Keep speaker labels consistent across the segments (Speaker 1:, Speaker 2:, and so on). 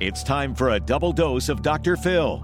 Speaker 1: It's time for a double dose of Dr. Phil.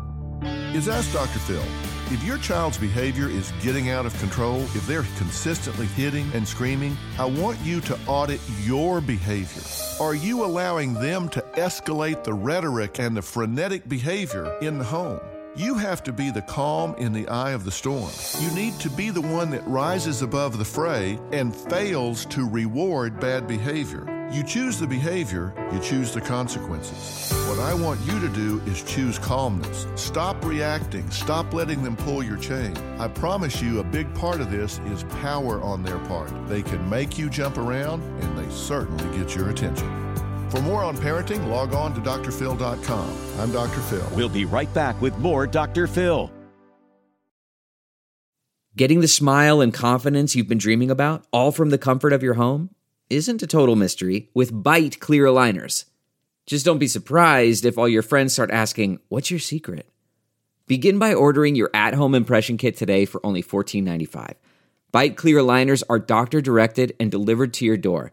Speaker 2: Is Ask Dr. Phil. If your child's behavior is getting out of control, if they're consistently hitting and screaming, I want you to audit your behavior. Are you allowing them to escalate the rhetoric and the frenetic behavior in the home? You have to be the calm in the eye of the storm. You need to be the one that rises above the fray and fails to reward bad behavior. You choose the behavior, you choose the consequences. What I want you to do is choose calmness. Stop reacting, stop letting them pull your chain. I promise you, a big part of this is power on their part. They can make you jump around, and they certainly get your attention. For more on parenting, log on to drphil.com. I'm Dr. Phil.
Speaker 1: We'll be right back with more Dr. Phil.
Speaker 3: Getting the smile and confidence you've been dreaming about, all from the comfort of your home? isn't a total mystery with Byte clear aligners. Just don't be surprised if all your friends start asking, What's your secret? Begin by ordering your at home impression kit today for only $14.95. Byte clear aligners are doctor directed and delivered to your door.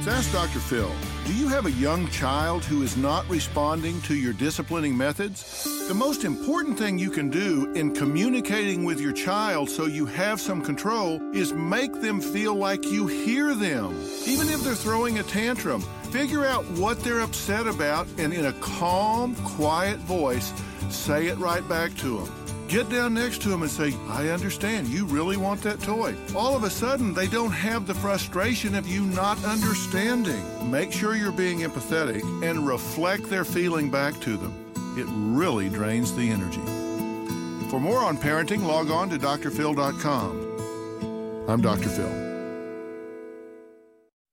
Speaker 2: It's Ask Dr. Phil. Do you have a young child who is not responding to your disciplining methods? The most important thing you can do in communicating with your child so you have some control is make them feel like you hear them. Even if they're throwing a tantrum, figure out what they're upset about and in a calm, quiet voice, Say it right back to them. Get down next to them and say, I understand. You really want that toy. All of a sudden, they don't have the frustration of you not understanding. Make sure you're being empathetic and reflect their feeling back to them. It really drains the energy. For more on parenting, log on to drphil.com. I'm Dr. Phil.